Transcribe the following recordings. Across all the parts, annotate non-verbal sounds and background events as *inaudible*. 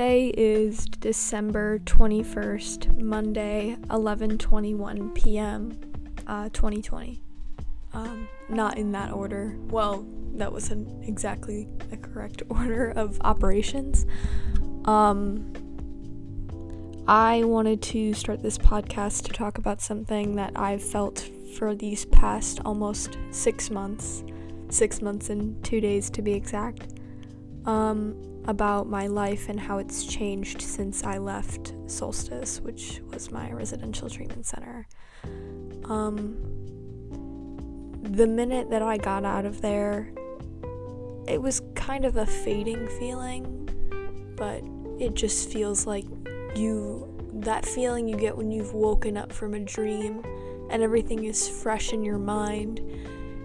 Today is December 21st, Monday, 11:21 p.m. Uh, 2020. Um, not in that order. Well, that wasn't exactly the correct *laughs* order of operations. Um, I wanted to start this podcast to talk about something that I've felt for these past almost six months, six months and two days to be exact. Um, about my life and how it's changed since I left Solstice, which was my residential treatment center. Um, the minute that I got out of there, it was kind of a fading feeling, but it just feels like you that feeling you get when you've woken up from a dream and everything is fresh in your mind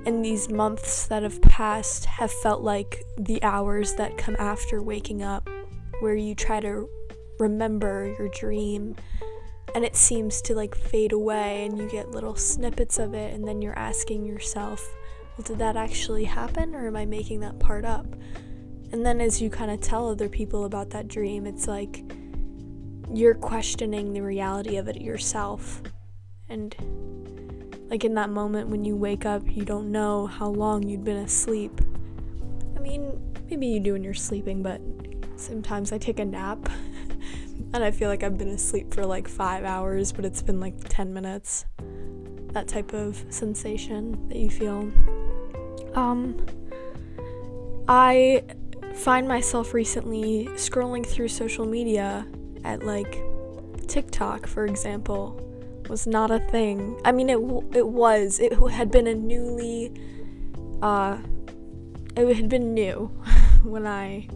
and these months that have passed have felt like the hours that come after waking up, where you try to remember your dream and it seems to like fade away and you get little snippets of it and then you're asking yourself well did that actually happen or am i making that part up? And then as you kind of tell other people about that dream it's like you're questioning the reality of it yourself. And like in that moment when you wake up, you don't know how long you'd been asleep. I mean, maybe you do when you're sleeping, but sometimes I take a nap *laughs* and I feel like I've been asleep for like five hours, but it's been like 10 minutes. That type of sensation that you feel. Um, I find myself recently scrolling through social media at like TikTok, for example, was not a thing. I mean, it it was. It had been a newly, uh, it had been new *laughs* when I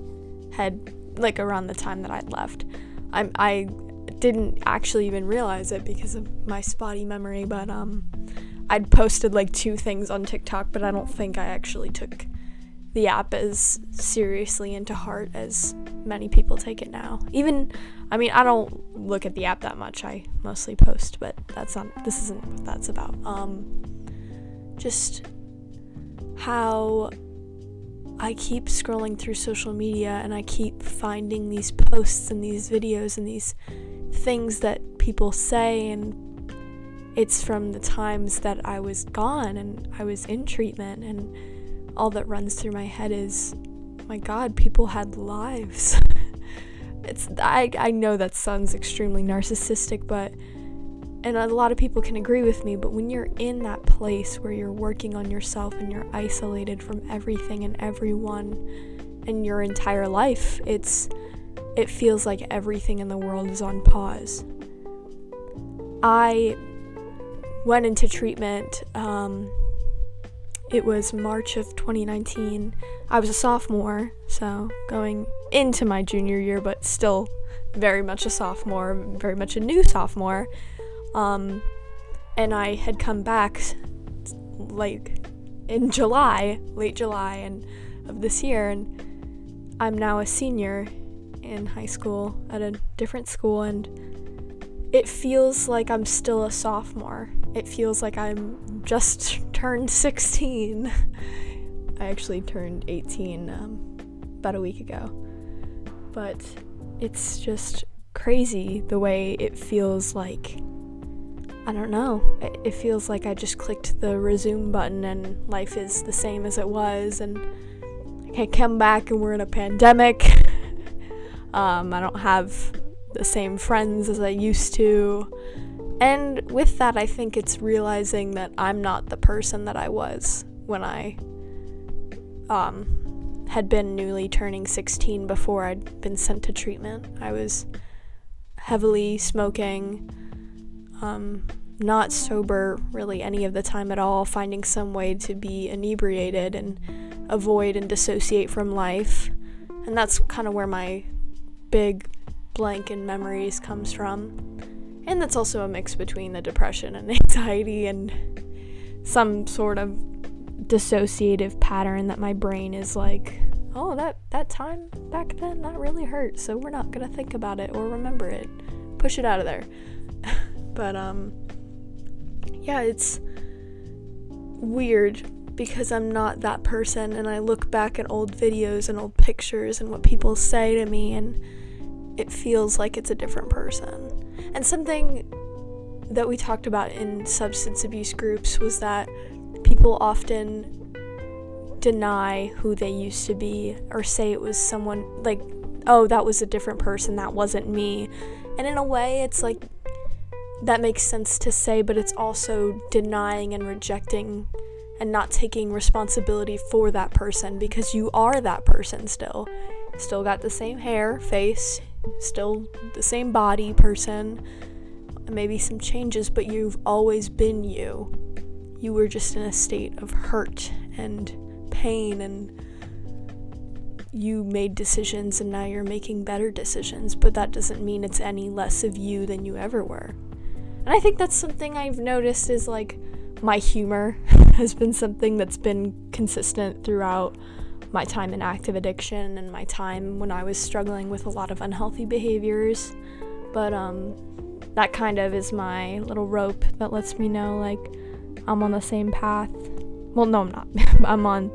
had like around the time that I'd left. I I didn't actually even realize it because of my spotty memory, but um, I'd posted like two things on TikTok, but I don't think I actually took the app as seriously into heart as many people take it now. Even, I mean, I don't look at the app that much. I mostly post, but that's not. This isn't what that's about. Um, just how I keep scrolling through social media and I keep finding these posts and these videos and these things that people say and it's from the times that I was gone and I was in treatment and all that runs through my head is my god people had lives. *laughs* It's I, I know that sounds extremely narcissistic but and a lot of people can agree with me but when you're in that place where you're working on yourself and you're isolated from everything and everyone in your entire life it's it feels like everything in the world is on pause. I went into treatment um, it was March of 2019. I was a sophomore, so going into my junior year, but still very much a sophomore, very much a new sophomore. Um, and I had come back like in July, late July, and of this year, and I'm now a senior in high school at a different school, and it feels like I'm still a sophomore. It feels like I'm just *laughs* turned 16. I actually turned 18 um, about a week ago. But it's just crazy the way it feels like. I don't know. It, feels like I just clicked the resume button and life is the same as it was, and I can't come back and we're in a pandemic. *laughs* um, I don't have the same friends as I used to. And with that, I think it's realizing that I'm not the person that I was when I um, had been newly turning 16 before I'd been sent to treatment. I was heavily smoking, um, not sober really any of the time at all, finding some way to be inebriated and avoid and dissociate from life. And that's kind of where my big blank in memories comes from. And that's also a mix between the depression and *laughs* anxiety and some sort of dissociative pattern that my brain is like, oh, that, that time back then, that really hurt, so we're not gonna think about it or remember it. Push it out of there. *laughs* but, um, yeah, it's weird because I'm not that person, and I look back at old videos and old pictures and what people say to me, and it feels like it's a different person. And something that we talked about in substance abuse groups was that people often deny who they used to be or say it was someone like, oh, that was a different person, that wasn't me. And in a way, it's like that makes sense to say, but it's also denying and rejecting and not taking responsibility for that person because you are that person still. Still got the same hair, face, still the same body person, maybe some changes, but you've always been you. You were just in a state of hurt and pain, and you made decisions, and now you're making better decisions, but that doesn't mean it's any less of you than you ever were. And I think that's something I've noticed is like my humor *laughs* has been something that's been consistent throughout my time in active addiction and my time when I was struggling with a lot of unhealthy behaviors. But um that kind of is my little rope that lets me know like I'm on the same path. Well, no, I'm not. *laughs* I'm on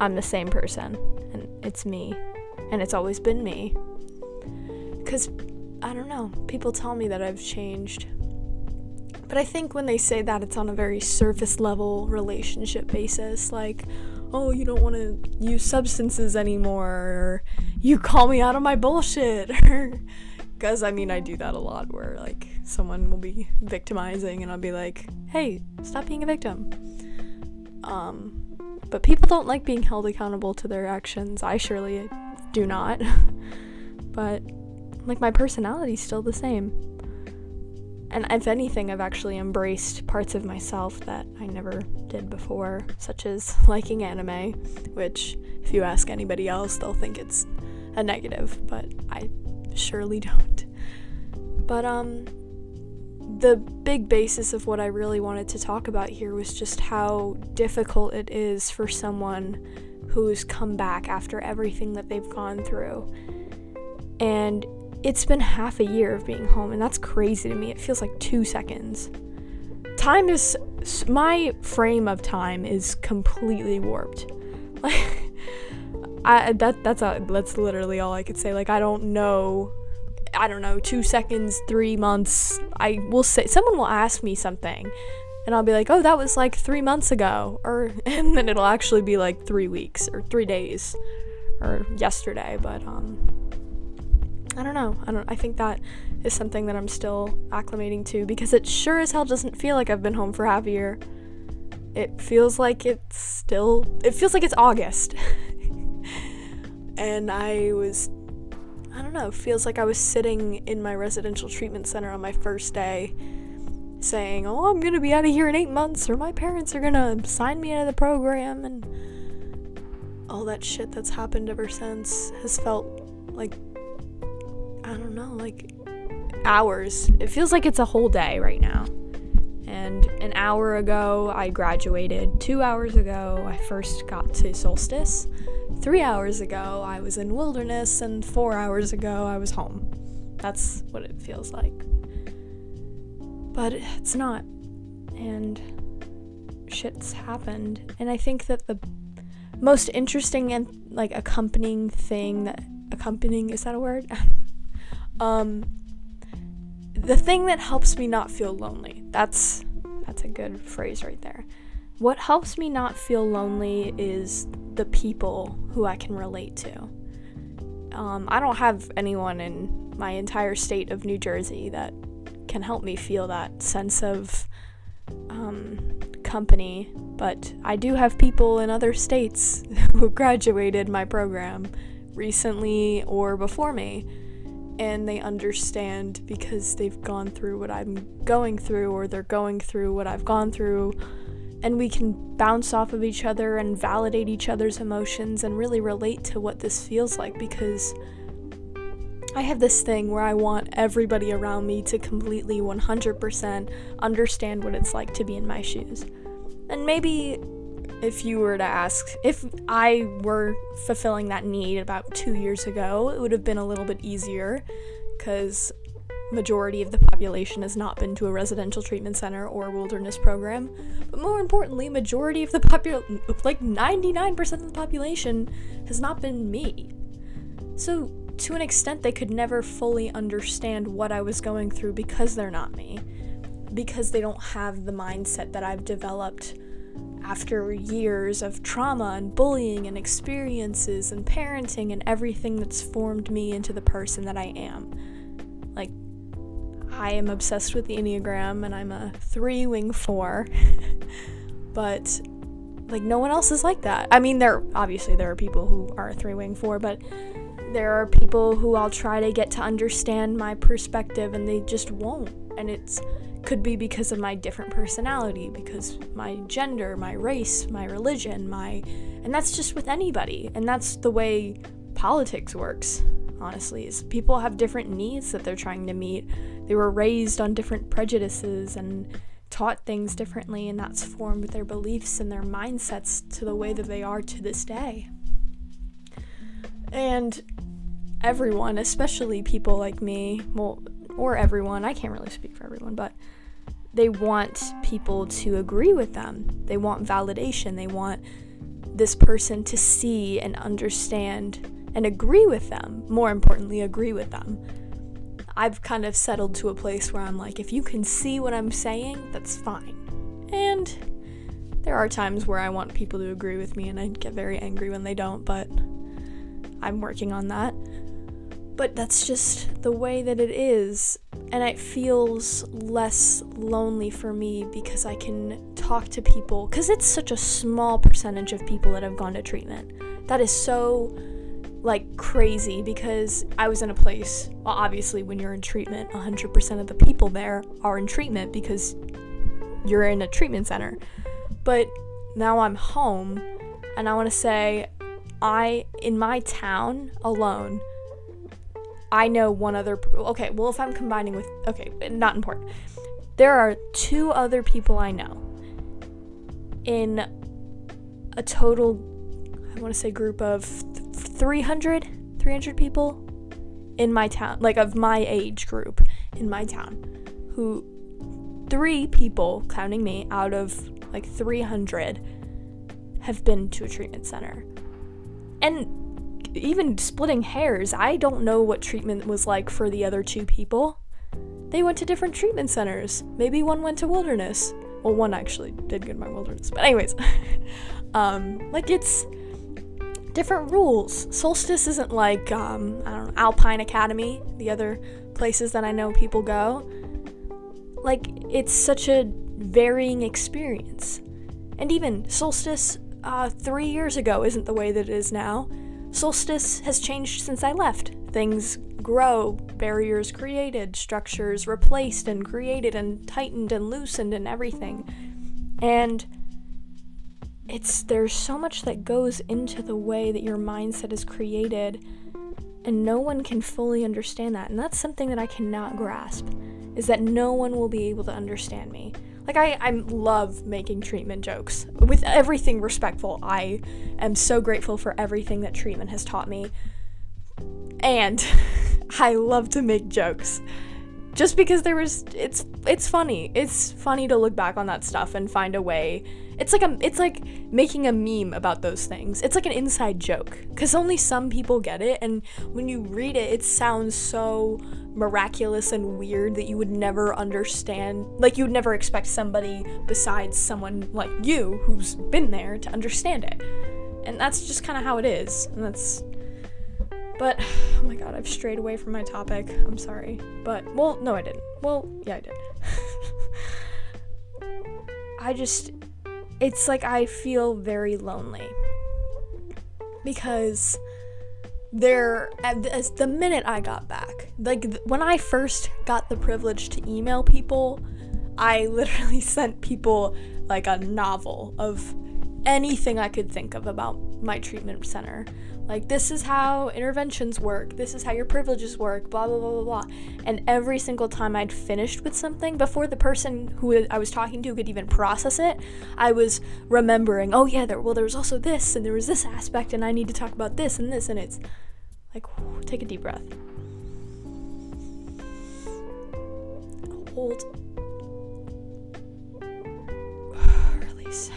I'm the same person and it's me. And it's always been me. Cuz I don't know. People tell me that I've changed. But I think when they say that it's on a very surface level relationship basis like oh, you don't want to use substances anymore, or you call me out on my bullshit, *laughs* because I mean, I do that a lot where like someone will be victimizing and I'll be like, hey, stop being a victim. Um, but people don't like being held accountable to their actions. I surely do not. *laughs* but like my personality's still the same. And if anything, I've actually embraced parts of myself that I never did before, such as liking anime, which, if you ask anybody else, they'll think it's a negative, but I surely don't. But, um, the big basis of what I really wanted to talk about here was just how difficult it is for someone who's come back after everything that they've gone through. And it's been half a year of being home, and that's crazy to me. It feels like two seconds. Time is. My frame of time is completely warped. Like. *laughs* I, that that's a, that's literally all I could say. Like I don't know, I don't know, two seconds, three months. I will say someone will ask me something, and I'll be like, oh, that was like three months ago, or *laughs* and then it'll actually be like three weeks or three days, or yesterday. But um, I don't know. I don't I think that is something that I'm still acclimating to because it sure as hell doesn't feel like I've been home for half a year. It feels like it's still it feels like it's August. *laughs* and I was I don't know, feels like I was sitting in my residential treatment center on my first day saying, "Oh, I'm to be out of here in 8 months or my parents are to sign me out of the program." And all that shit that's happened ever since has felt like I don't know, like hours. It feels like it's a whole day right now. And an hour ago, I graduated. Two hours ago, I first got to Solstice. Three hours ago, I was in Wilderness. And four hours ago, I was home. That's what it feels like. But it's not. And shit's happened. And I think that the most interesting and like accompanying thing that accompanying is that a word? *laughs* Um, the thing that helps me not feel lonely. That's that's a good phrase right there. What helps me not feel lonely is the people who I can relate to. Um, I don't have anyone in my entire state of New Jersey that can help me feel that sense of um, company, but I do have people in other states *laughs* who graduated my program recently or before me and they understand because they've gone through what I'm going through or they're going through what I've gone through and we can bounce off of each other and validate each other's emotions and really relate to what this feels like because I have this thing where I want everybody around me to completely 100% understand what it's like to be in my shoes. And maybe if you were to ask if I were fulfilling that need about 2 years ago, it would have been a little bit easier cuz majority of the population has not been to a residential treatment center or a wilderness program. But more importantly, majority of the popul like 99% of the population has not been me. So to an extent, they could never fully understand what I was going through because they're not me. Because they don't have the mindset that I've developed after years of trauma and bullying and experiences and parenting and everything that's formed me into the person that I am. Like, I am obsessed with the Enneagram and I'm a three wing four. *laughs* but, like, no one else is like that. I mean, there obviously there are people who are a three wing four, but there are people who I'll try to get to understand my perspective and they just won't. And it's could be because of my different personality, because my gender, my race, my religion, my and that's just with anybody. And that's the way politics works, honestly. Is people have different needs that they're trying to meet. They were raised on different prejudices and taught things differently and that's formed their beliefs and their mindsets to the way that they are to this day. And everyone, especially people like me, well, or everyone, I can't really speak for everyone, but they want people to agree with them. They want validation. They want this person to see and understand and agree with them. More importantly, agree with them. I've kind of settled to a place where I'm like, if you can see what I'm saying, that's fine. And there are times where I want people to agree with me and I get very angry when they don't, but I'm working on that. But that's just the way that it is and it feels less lonely for me because I can talk to people because it's such a small percentage of people that have gone to treatment. That is so like crazy because I was in a place, well, obviously, when you're in treatment, 100% of the people there are in treatment because you're in a treatment center. But now I'm home, and I want to say, I, in my town alone, I know one other. Okay, well, if I'm combining with. Okay, not important. There are two other people I know in a total, I want to say, group of 300, 300 people in my town, like of my age group in my town, who three people, counting me, out of like 300 have been to a treatment center. And even splitting hairs, I don't know what treatment was like for the other two people. They went to different treatment centers. Maybe one went to Wilderness. Well, one actually did good my Wilderness. But anyways, *laughs* um, like it's different rules. Solstice isn't like um, I don't know Alpine Academy, the other places that I know people go. Like it's such a varying experience. And even Solstice uh, three years ago isn't the way that it is now. Solstice has changed since I left. Things grow, barriers created, structures replaced and created and tightened and loosened and everything. And it's there's so much that goes into the way that your mindset is created and no one can fully understand that. And that's something that I cannot grasp is that no one will be able to understand me. Like I, I love making treatment jokes. With everything respectful, I am so grateful for everything that treatment has taught me. And *laughs* I love to make jokes. Just because there was it's it's funny. It's funny to look back on that stuff and find a way. It's like a it's like making a meme about those things. It's like an inside joke cuz only some people get it and when you read it it sounds so miraculous and weird that you would never understand. Like, you'd never expect somebody besides someone like you who's been there to understand it. And that's just kind of how it is. And that's. But, *sighs* oh my god, I've strayed away from my topic. I'm sorry. But, well, no, I didn't. Well, yeah, I did. *laughs* I just. It's like I feel very lonely. Because there as the minute I got back, like when I first got the privilege to email people, I literally *laughs* sent people like a novel of anything I could think of about my treatment center. Like, this is how interventions work, this is how your privileges work, blah, blah, blah, blah, blah. And every single time I'd finished with something, before the person who I was talking to could even process it, I was remembering, oh, yeah, there, well, there was also this, and there was this aspect, and I need to talk about this and this, and it's like, whew, take a deep breath. Hold. *sighs* Release.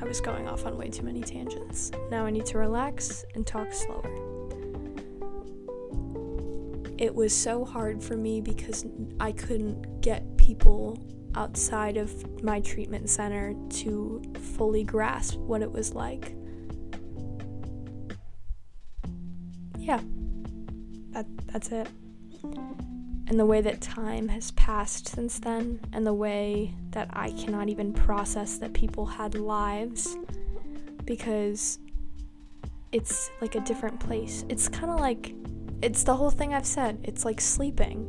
I was going off on way too many tangents. Now I need to relax and talk slower. it was so hard for me because I couldn't get people outside of my treatment center to fully grasp what it was like. Yeah, that, that's it. And the way that time has passed since then, and the way that I cannot even process that people had lives because it's like a different place. It's kind of like, it's the whole thing I've said. It's like sleeping.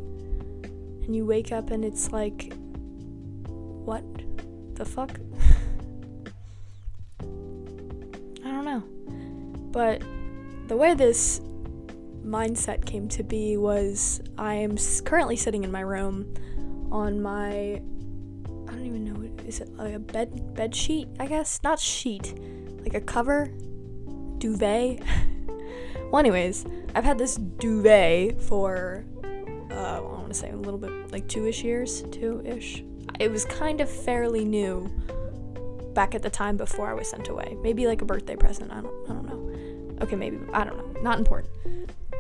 And you wake up and it's like, what the fuck? *laughs* I don't know. But the way this mindset came to be was I am currently sitting in my room on my I don't even know is it like a bed bed sheet I guess? Not sheet like a cover? Duvet? *laughs* Well anyways I've had this duvet for uh, I want to say a little bit like two-ish years two-ish. It was kind of fairly new back at the time before I was sent away. Maybe like a birthday present I don't I don't know. Okay maybe I don't know not important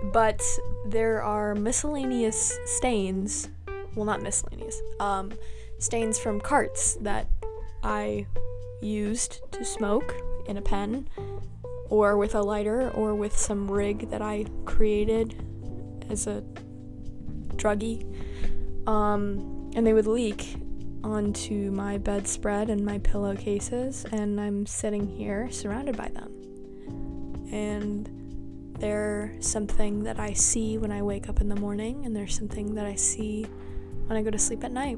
but there are miscellaneous stains well not miscellaneous um, stains from carts that i used to smoke in a pen or with a lighter or with some rig that i created as a druggie. Um, and they would leak onto my bedspread and my pillowcases and i'm sitting here surrounded by them. And they're something that I see when I wake up in the morning, and there's something that I see when I go to sleep at night.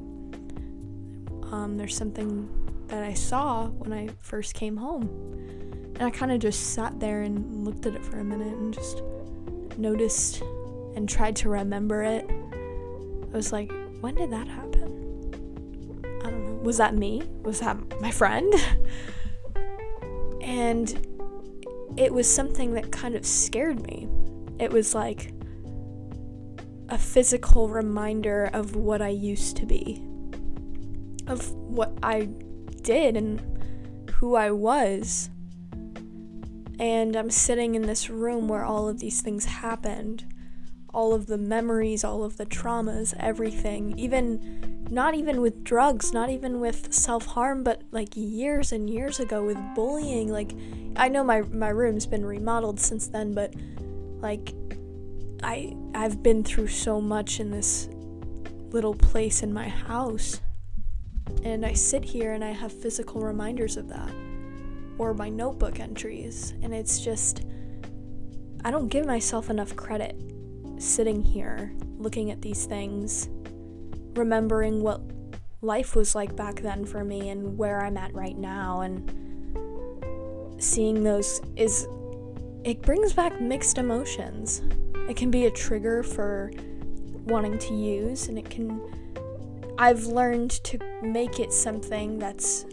Um, there's something that I saw when I first came home. And I kind of just sat there and looked at it for a minute and just noticed and tried to remember it. I was like, when did that happen? I don't know. Was that me? Was that my friend? *laughs* and it was something that kind of scared me. It was like a physical reminder of what I used to be, of what I did and who I was. And I'm sitting in this room where all of these things happened. All of the memories, all of the traumas, everything. Even, not even with drugs, not even with self harm, but like years and years ago with bullying. Like, I know my my room's been remodeled since then, but like I I've been through so much in this little place in my house. And I sit here and I have physical reminders of that or my notebook entries and it's just I don't give myself enough credit sitting here looking at these things remembering what life was like back then for me and where I'm at right now and seeing those is it brings back mixed emotions. It can be a trigger for wanting to use and it can I've learned to make it something that's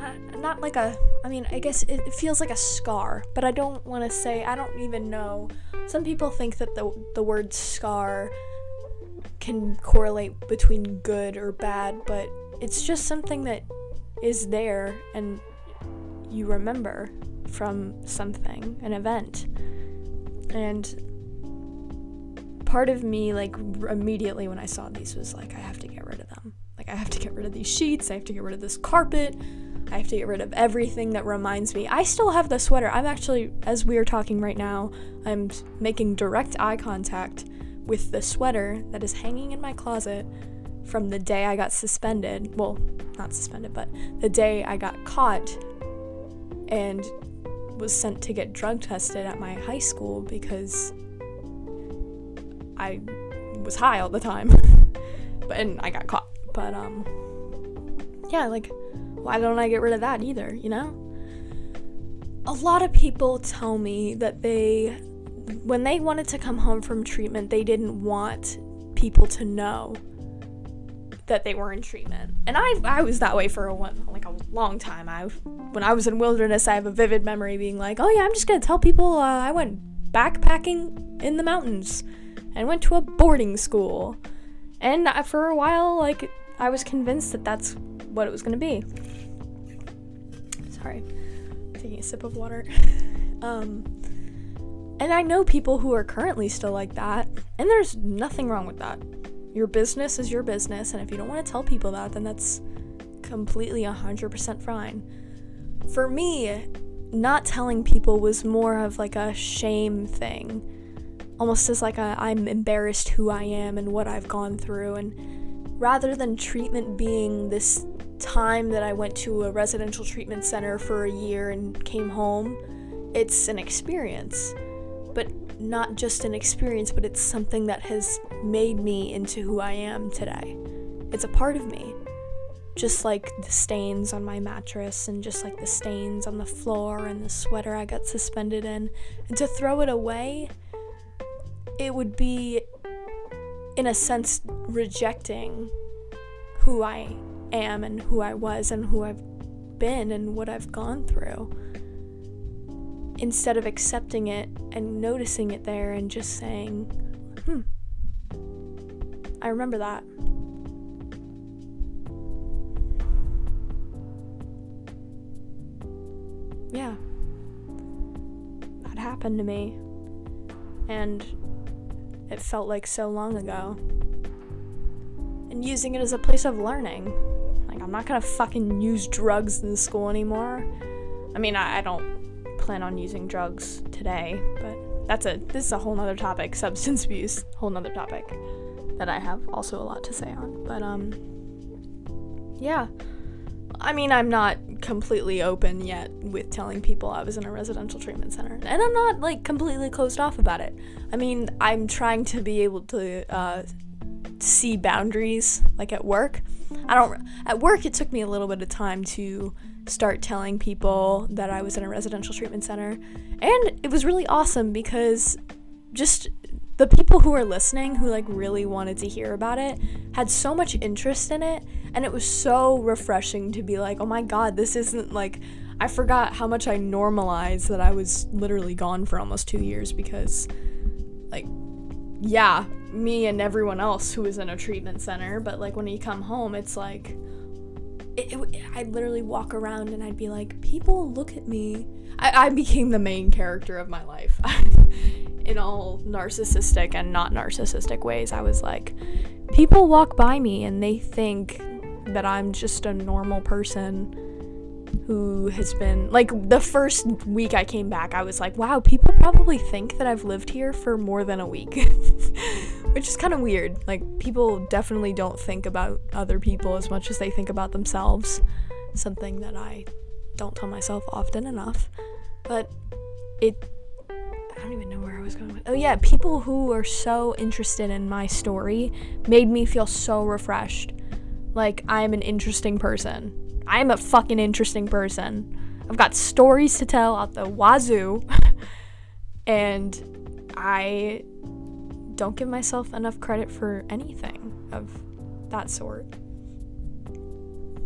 uh, not like a I mean, I guess it feels like a scar, but I don't want to say I don't even know. Some people think that the the word scar can correlate between good or bad, but it's just something that is there and you remember from something, an event. And part of me, like, immediately when I saw these, was like, I have to get rid of them. Like, I have to get rid of these sheets, I have to get rid of this carpet, I have to get rid of everything that reminds me. I still have the sweater. I'm actually, as we are talking right now, I'm making direct eye contact with the sweater that is hanging in my closet from the day I got suspended. Well, not suspended, but the day I got caught and was sent to get drug tested at my high school because I was high all the time. *laughs* but and I got caught. But um yeah, like why don't I get rid of that either, you know? A lot of people tell me that they when they wanted to come home from treatment, they didn't want people to know that they were in treatment. And I I was that way for a one, like a long time. I when I was in wilderness, I have a vivid memory being like, "Oh yeah, I'm just going to tell people uh, I went backpacking in the mountains and went to a boarding school." And I, for a while like I was convinced that that's what it was going to be. Sorry. Taking a sip of water. *laughs* um And I know people who are currently still like that, and there's nothing wrong with that. Your business is your business, and if you don't want to tell people that, then that's completely 100% fine. For me, not telling people was more of like a shame thing. Almost as like a I'm embarrassed who I am and what I've gone through and rather than treatment being this time that I went to a residential treatment center for a year and came home, it's an experience. But not just an experience, but it's something that has made me into who I am today. It's a part of me. Just like the stains on my mattress, and just like the stains on the floor, and the sweater I got suspended in. And to throw it away, it would be, in a sense, rejecting who I am and who I was and who I've been and what I've gone through. Instead of accepting it and noticing it there and just saying, hmm, I remember that. Yeah. That happened to me. And it felt like so long ago. And using it as a place of learning. Like, I'm not gonna fucking use drugs in school anymore. I mean, I, I don't plan on using drugs today, but that's a this is a whole nother topic *laughs* substance abuse whole nother topic that i have also a lot to say on but um yeah. I mean i'm not completely open yet with telling people i was in a residential treatment center and i'm not like completely closed off about it. I mean i'm trying to be able to uh, see boundaries like at work i don't at work it took me a little bit of time to start telling people that I was in a residential treatment center. And it was really awesome because just the people who were listening who like really wanted to hear about it had so much interest in it and it was so refreshing to be like, "Oh my god, this isn't like I forgot how much I normalized that I was literally gone for almost 2 years because like yeah, me and everyone else who was in a treatment center, but like when you come home, it's like it, it, I'd literally walk around and I'd be like, people look at me. I, I became the main character of my life *laughs* in all narcissistic and not narcissistic ways. I was like, people walk by me and they think that I'm just a normal person who has been like the first week I came back, I was like, wow, people probably think that I've lived here for more than a week, *laughs* which is kind of weird. Like, people definitely don't think about other people as much as they think about themselves, something that I don't tell myself often enough. But it, I don't even know where I was going with. Oh, yeah, people who are so interested in my story made me feel so refreshed. Like, I'm an interesting person I'm a fucking interesting person. I've got stories to tell out the wazoo. *laughs* and I don't give myself enough credit for anything of that sort.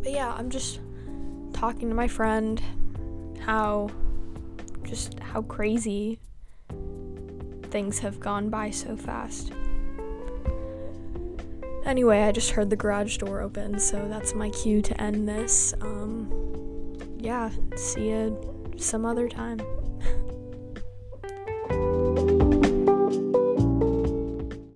But yeah, I'm just talking to my friend how just how crazy things have gone by so fast. Anyway, I just heard the garage door open, so that's my cue to end this. Um, yeah, see you some other time.